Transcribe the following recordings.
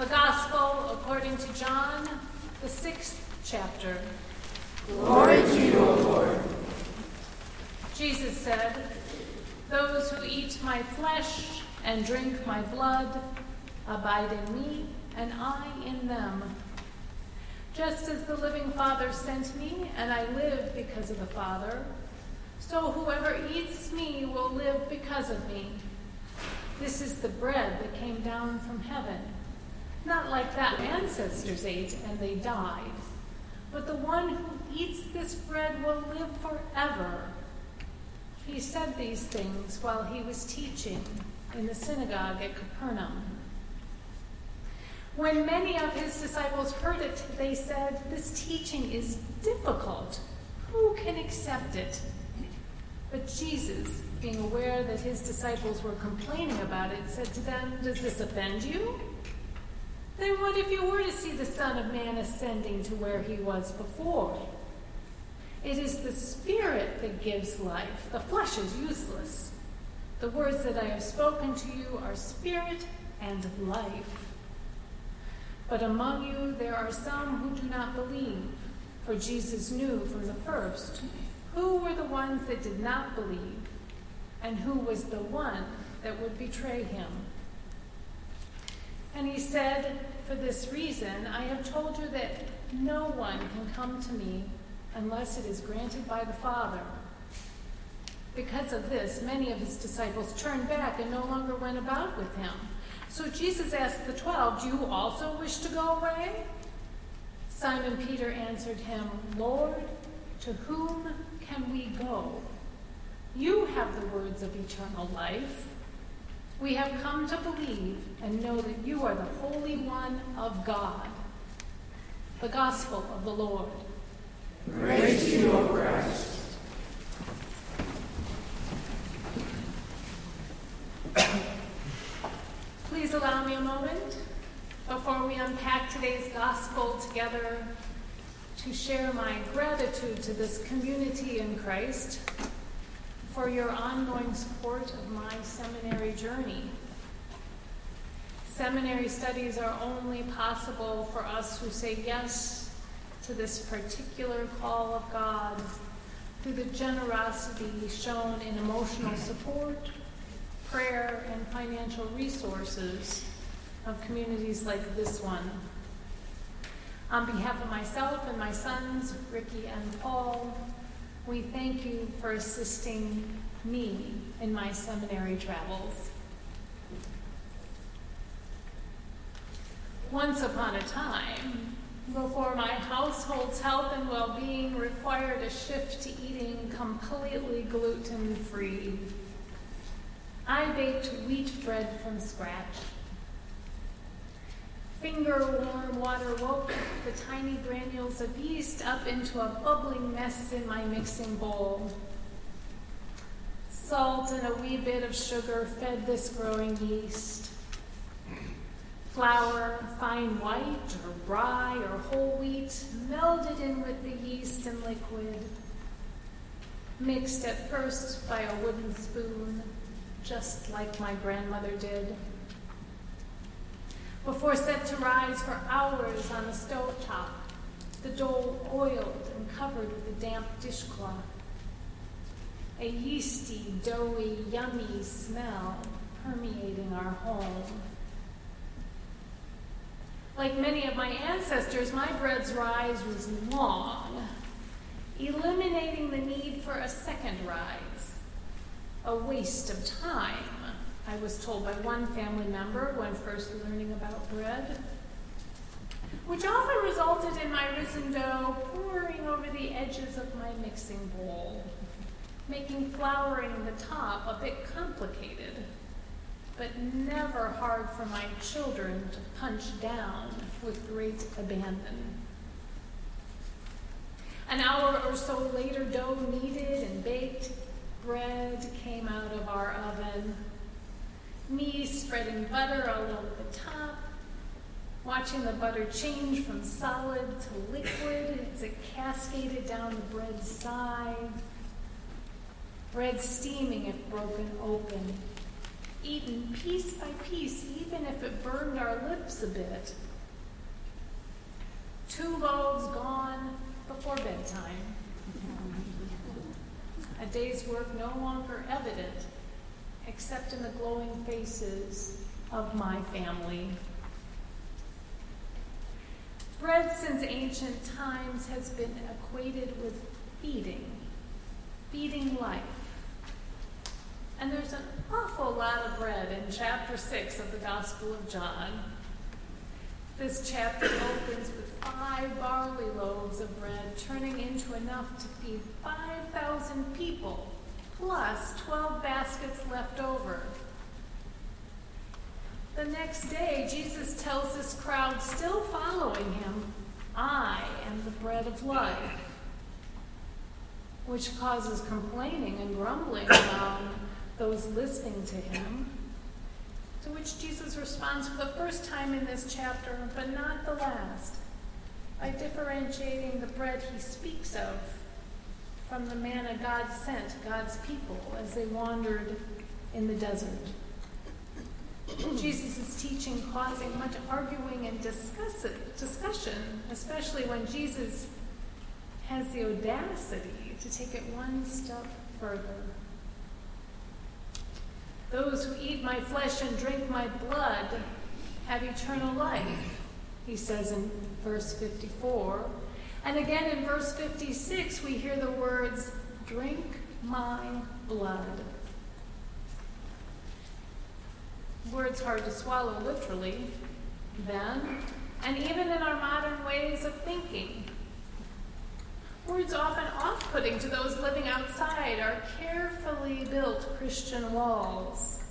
The Gospel according to John, the sixth chapter. Glory to you, O Lord. Jesus said, Those who eat my flesh and drink my blood abide in me, and I in them. Just as the living Father sent me, and I live because of the Father, so whoever eats me will live because of me. This is the bread that came down from heaven. Not like that ancestors ate and they died, but the one who eats this bread will live forever. He said these things while he was teaching in the synagogue at Capernaum. When many of his disciples heard it, they said, This teaching is difficult. Who can accept it? But Jesus, being aware that his disciples were complaining about it, said to them, Does this offend you? Then what if you were to see the Son of Man ascending to where he was before? It is the Spirit that gives life, the flesh is useless. The words that I have spoken to you are spirit and life. But among you there are some who do not believe, for Jesus knew from the first who were the ones that did not believe and who was the one that would betray him. And he said, For this reason, I have told you that no one can come to me unless it is granted by the Father. Because of this, many of his disciples turned back and no longer went about with him. So Jesus asked the twelve, Do you also wish to go away? Simon Peter answered him, Lord, to whom can we go? You have the words of eternal life. We have come to believe and know that you are the Holy One of God. The Gospel of the Lord. Praise to you, O Christ. Please allow me a moment before we unpack today's gospel together to share my gratitude to this community in Christ for your ongoing support of my seminary journey. Seminary studies are only possible for us who say yes to this particular call of God through the generosity shown in emotional support prayer, and financial resources of communities like this one. On behalf of myself and my sons, Ricky and Paul, we thank you for assisting me in my seminary travels. Once upon a time, before my household's health and well being required a shift to eating completely gluten free, I baked wheat bread from scratch. Finger warm water woke the tiny granules of yeast up into a bubbling mess in my mixing bowl. Salt and a wee bit of sugar fed this growing yeast. Flour, fine white or rye or whole wheat, melded in with the yeast and liquid. Mixed at first by a wooden spoon just like my grandmother did. Before set to rise for hours on the stove top, the dough oiled and covered with a damp dishcloth. A yeasty, doughy, yummy smell permeating our home. Like many of my ancestors, my bread's rise was long, eliminating the need for a second rise a waste of time, I was told by one family member when first learning about bread, which often resulted in my risen dough pouring over the edges of my mixing bowl, making flouring the top a bit complicated, but never hard for my children to punch down with great abandon. An hour or so later, dough kneaded and baked bread came out of our oven, me spreading butter all over the top, watching the butter change from solid to liquid as it cascaded down the bread's side, bread steaming if broken open, eaten piece by piece, even if it burned our lips a bit. Two loaves gone before bedtime. A day's work no longer evident, except in the glowing faces of my family. Bread since ancient times has been equated with feeding, feeding life. And there's an awful lot of bread in chapter 6 of the Gospel of John. This chapter opens with five barley loaves of bread, turning into enough to feed 5,000 people, plus 12 baskets left over. The next day, Jesus tells this crowd still following him, I am the bread of life, which causes complaining and grumbling among those listening to him. To which Jesus responds for the first time in this chapter, but not the last, by differentiating the bread he speaks of from the manna God sent God's people as they wandered in the desert. Jesus' teaching causing much arguing and discussion, especially when Jesus has the audacity to take it one step further. Those who eat my flesh and drink my blood have eternal life, he says in verse 54. And again in verse 56, we hear the words, drink my blood. Words hard to swallow literally, then, and even in our modern ways of thinking. Words often off putting to those living outside our carefully built Christian walls.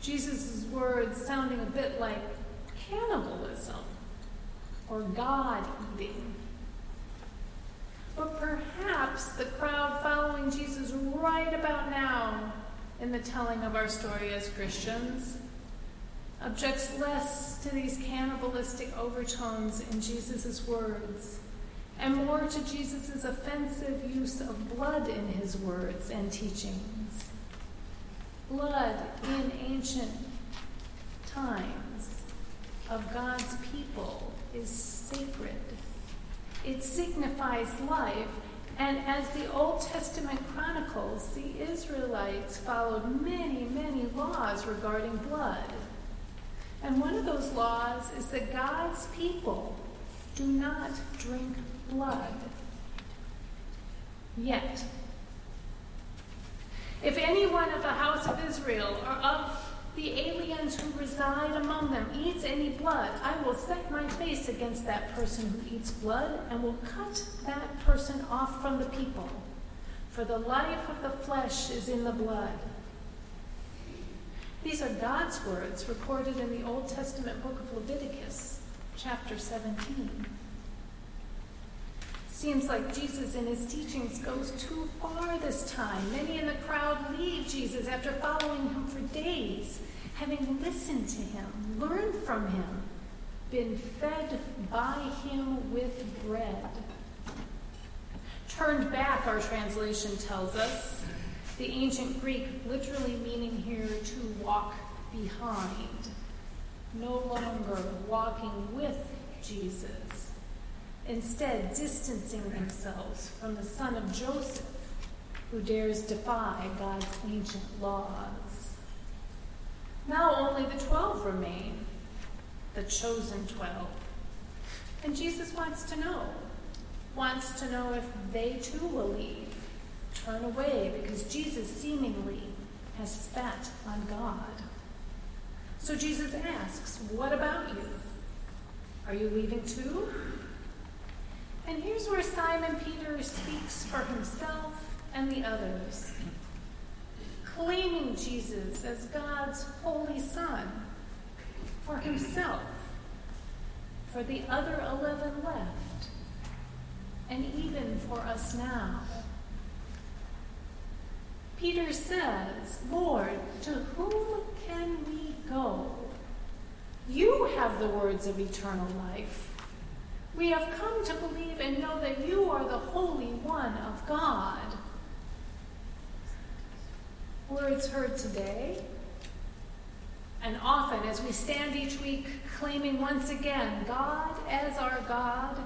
Jesus' words sounding a bit like cannibalism or God eating. But perhaps the crowd following Jesus right about now in the telling of our story as Christians objects less to these cannibalistic overtones in Jesus' words and more to Jesus' offensive use of blood in his words and teachings. Blood in ancient times of God's people is sacred. It signifies life, and as the Old Testament chronicles, the Israelites followed many, many laws regarding blood. And one of those laws is that God's people do not drink blood. Yet, if anyone of the house of Israel or of the aliens who reside among them any blood, I will set my face against that person who eats blood and will cut that person off from the people. For the life of the flesh is in the blood. These are God's words recorded in the Old Testament book of Leviticus, chapter 17. Seems like Jesus in his teachings goes too far this time. Many in the crowd leave Jesus after following him for days, having listened to him, learned from him, been fed by him with bread. Turned back, our translation tells us, the ancient Greek literally meaning here to walk behind, no longer walking with Jesus instead distancing themselves from the son of Joseph, who dares defy God's ancient laws. Now only the twelve remain, the chosen twelve. And Jesus wants to know, wants to know if they too will leave, turn away, because Jesus seemingly has spat on God. So Jesus asks, What about you? Are you leaving too? And here's where Simon Peter speaks for himself and the others, claiming Jesus as God's holy Son for himself, for the other 11 left, and even for us now. Peter says, Lord, to whom can we go? You have the words of eternal life. We have come to believe and know that you are the Holy One of God. Words heard today And often, as we stand each week claiming once again God as our God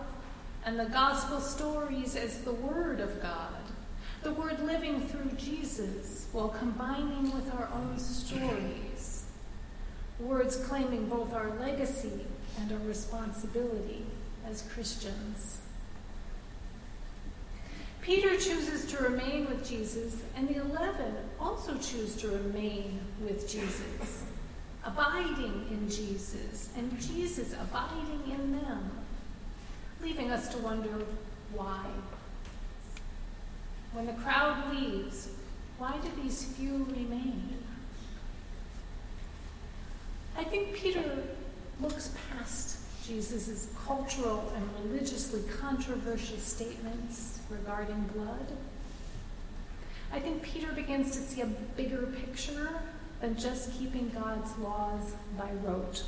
and the gospel stories as the Word of God, the Word living through Jesus while combining with our own stories, words claiming both our legacy and our responsibility as Christians. Peter chooses to remain with Jesus, and the eleven also choose to remain with Jesus, abiding in Jesus, and Jesus abiding in them, leaving us to wonder why. When the crowd leaves, why do these few remain? I think Peter looks past Jesus' cultural and religiously controversial statements regarding blood. I think Peter begins to see a bigger picture than just keeping God's laws by rote.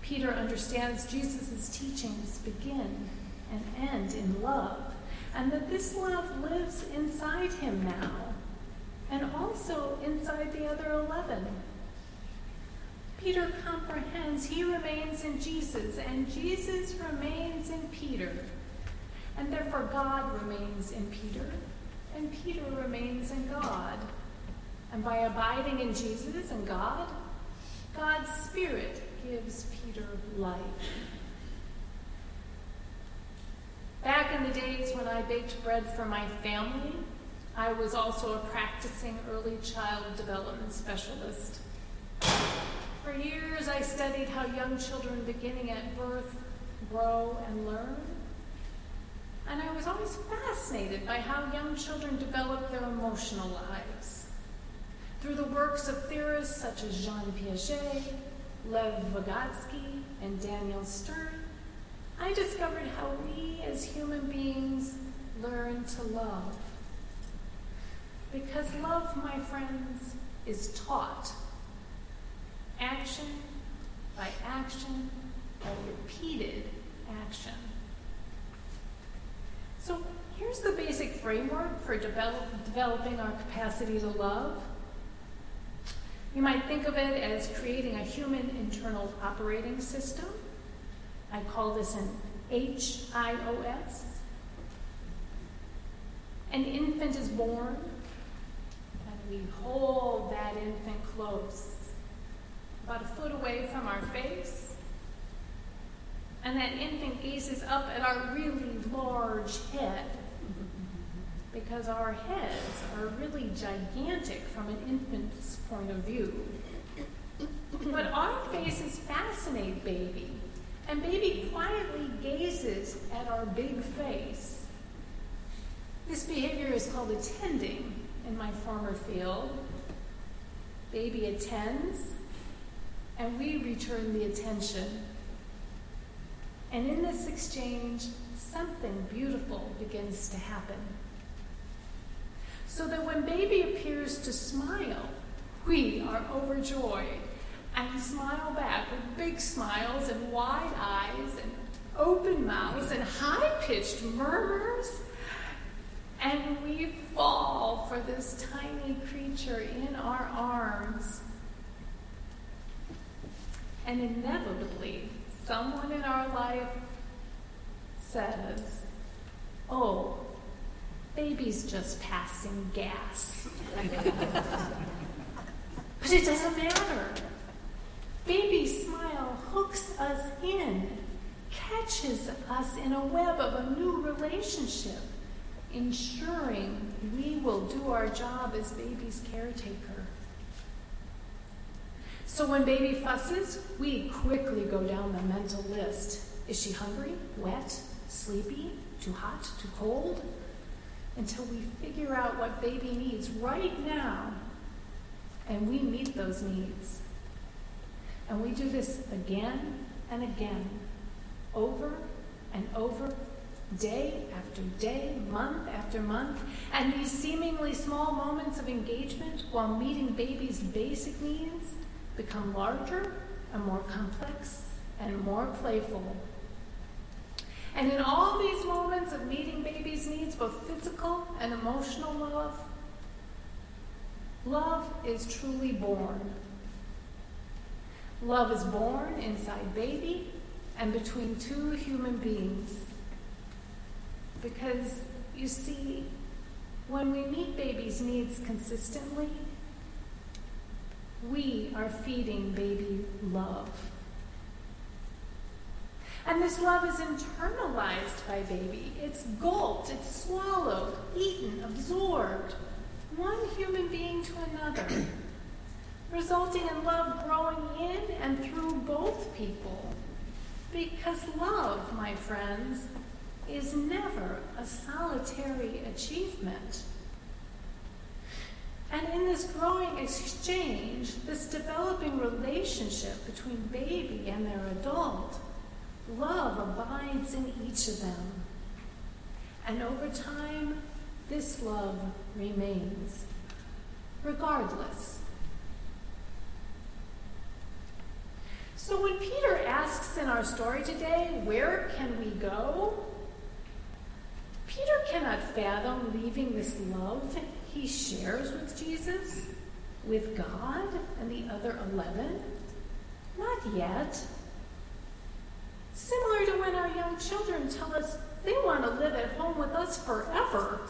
Peter understands Jesus' teachings begin and end in love, and that this love lives inside him now, and also inside the other eleven. Peter comprehends he remains in Jesus, and Jesus remains in Peter. And therefore, God remains in Peter, and Peter remains in God. And by abiding in Jesus and God, God's Spirit gives Peter life. Back in the days when I baked bread for my family, I was also a practicing early child development specialist. For years, I studied how young children beginning at birth grow and learn. And I was always fascinated by how young children develop their emotional lives. Through the works of theorists such as Jean Piaget, Lev Vygotsky, and Daniel Stern, I discovered how we as human beings learn to love. Because love, my friends, is taught action by action by repeated action. So here's the basic framework for develop, developing our capacity to love. You might think of it as creating a human internal operating system. I call this an HIOS. An infant is born, and we hold that infant close about a foot away from our face. And that infant gazes up at our really large head because our heads are really gigantic from an infant's point of view. But our faces fascinate baby, and baby quietly gazes at our big face. This behavior is called attending in my former field. Baby attends, and we return the attention. And in this exchange, something beautiful begins to happen. So that when baby appears to smile, we are overjoyed and smile back with big smiles and wide eyes and open mouths and high pitched murmurs. And we fall for this tiny creature in our arms and inevitably, someone in our life says, Oh, baby's just passing gas. but it doesn't matter. Baby's smile hooks us in, catches us in a web of a new relationship, ensuring we will do our job as baby's caretaker. So when baby fusses, we quickly go down the mental list. Is she hungry, wet, sleepy, too hot, too cold? Until we figure out what baby needs right now, and we meet those needs. And we do this again and again, over and over, day after day, month after month. And these seemingly small moments of engagement while meeting baby's basic needs become larger and more complex and more playful. And in all these moments of meeting baby's needs, both physical and emotional love, love is truly born. Love is born inside baby and between two human beings. Because, you see, when we meet baby's needs consistently, we are feeding baby love. And this love is internalized by baby. It's gulped, it's swallowed, eaten, absorbed, one human being to another, resulting in love growing in and through both people. Because love, my friends, is never a solitary achievement. And in this growing exchange, this developing relationship between baby and their adult, love abides in each of them. And over time, this love remains, regardless. So when Peter asks in our story today, where can we go? Peter cannot fathom leaving this love he shares with Jesus, with God and the other 11. Not yet. Similar to when our young children tell us they want to live at home with us forever.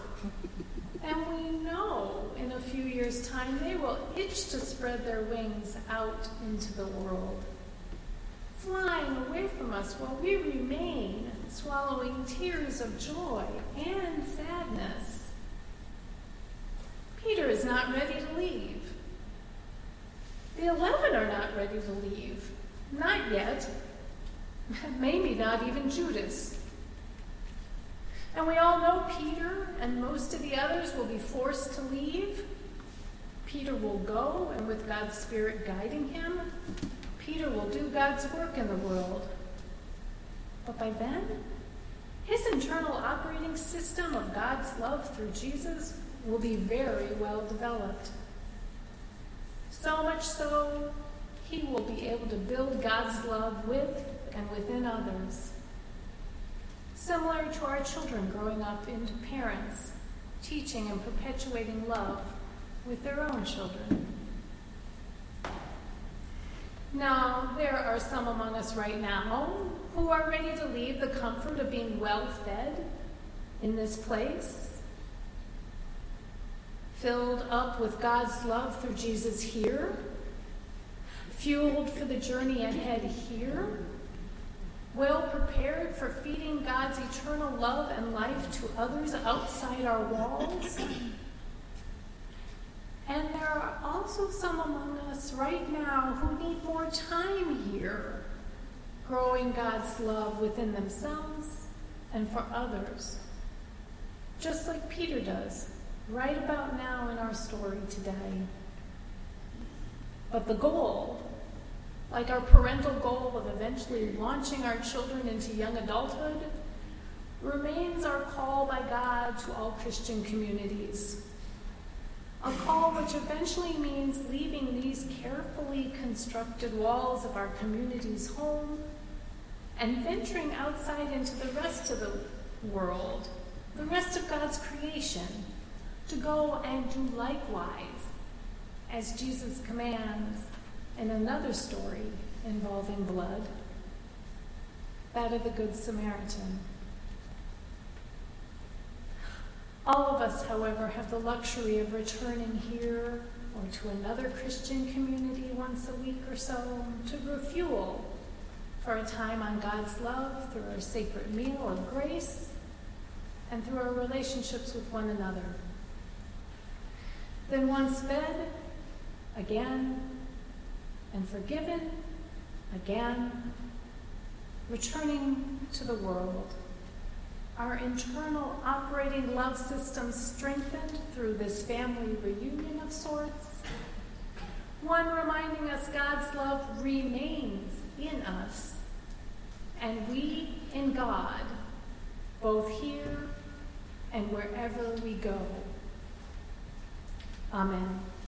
And we know in a few years' time they will itch to spread their wings out into the world, flying away from us while we remain swallowing tears of joy and sadness. Peter is not ready to leave. The eleven are not ready to leave. Not yet. Maybe not even Judas. And we all know Peter and most of the others will be forced to leave. Peter will go, and with God's Spirit guiding him, Peter will do God's work in the world. But by then, his internal operating system of God's love through Jesus will be very well developed. So much so, he will be able to build God's love with and within others. Similar to our children growing up into parents, teaching and perpetuating love with their own children. Now, there are some among us right now who are ready to leave the comfort of being well fed in this place, filled up with God's love through Jesus here, fueled for the journey ahead here well prepared for feeding God's eternal love and life to others outside our walls. And there are also some among us right now who need more time here, growing God's love within themselves and for others, just like Peter does right about now in our story today. But the goal like our parental goal of eventually launching our children into young adulthood, remains our call by God to all Christian communities. A call which eventually means leaving these carefully constructed walls of our community's home and venturing outside into the rest of the world, the rest of God's creation, to go and do likewise, as Jesus commands in another story involving blood, that of the Good Samaritan. All of us, however, have the luxury of returning here or to another Christian community once a week or so to refuel for a time on God's love through our sacred meal of grace and through our relationships with one another. Then, once fed, again and forgiven again, returning to the world. Our internal operating love system strengthened through this family reunion of sorts. One reminding us God's love remains in us, and we in God, both here and wherever we go. Amen.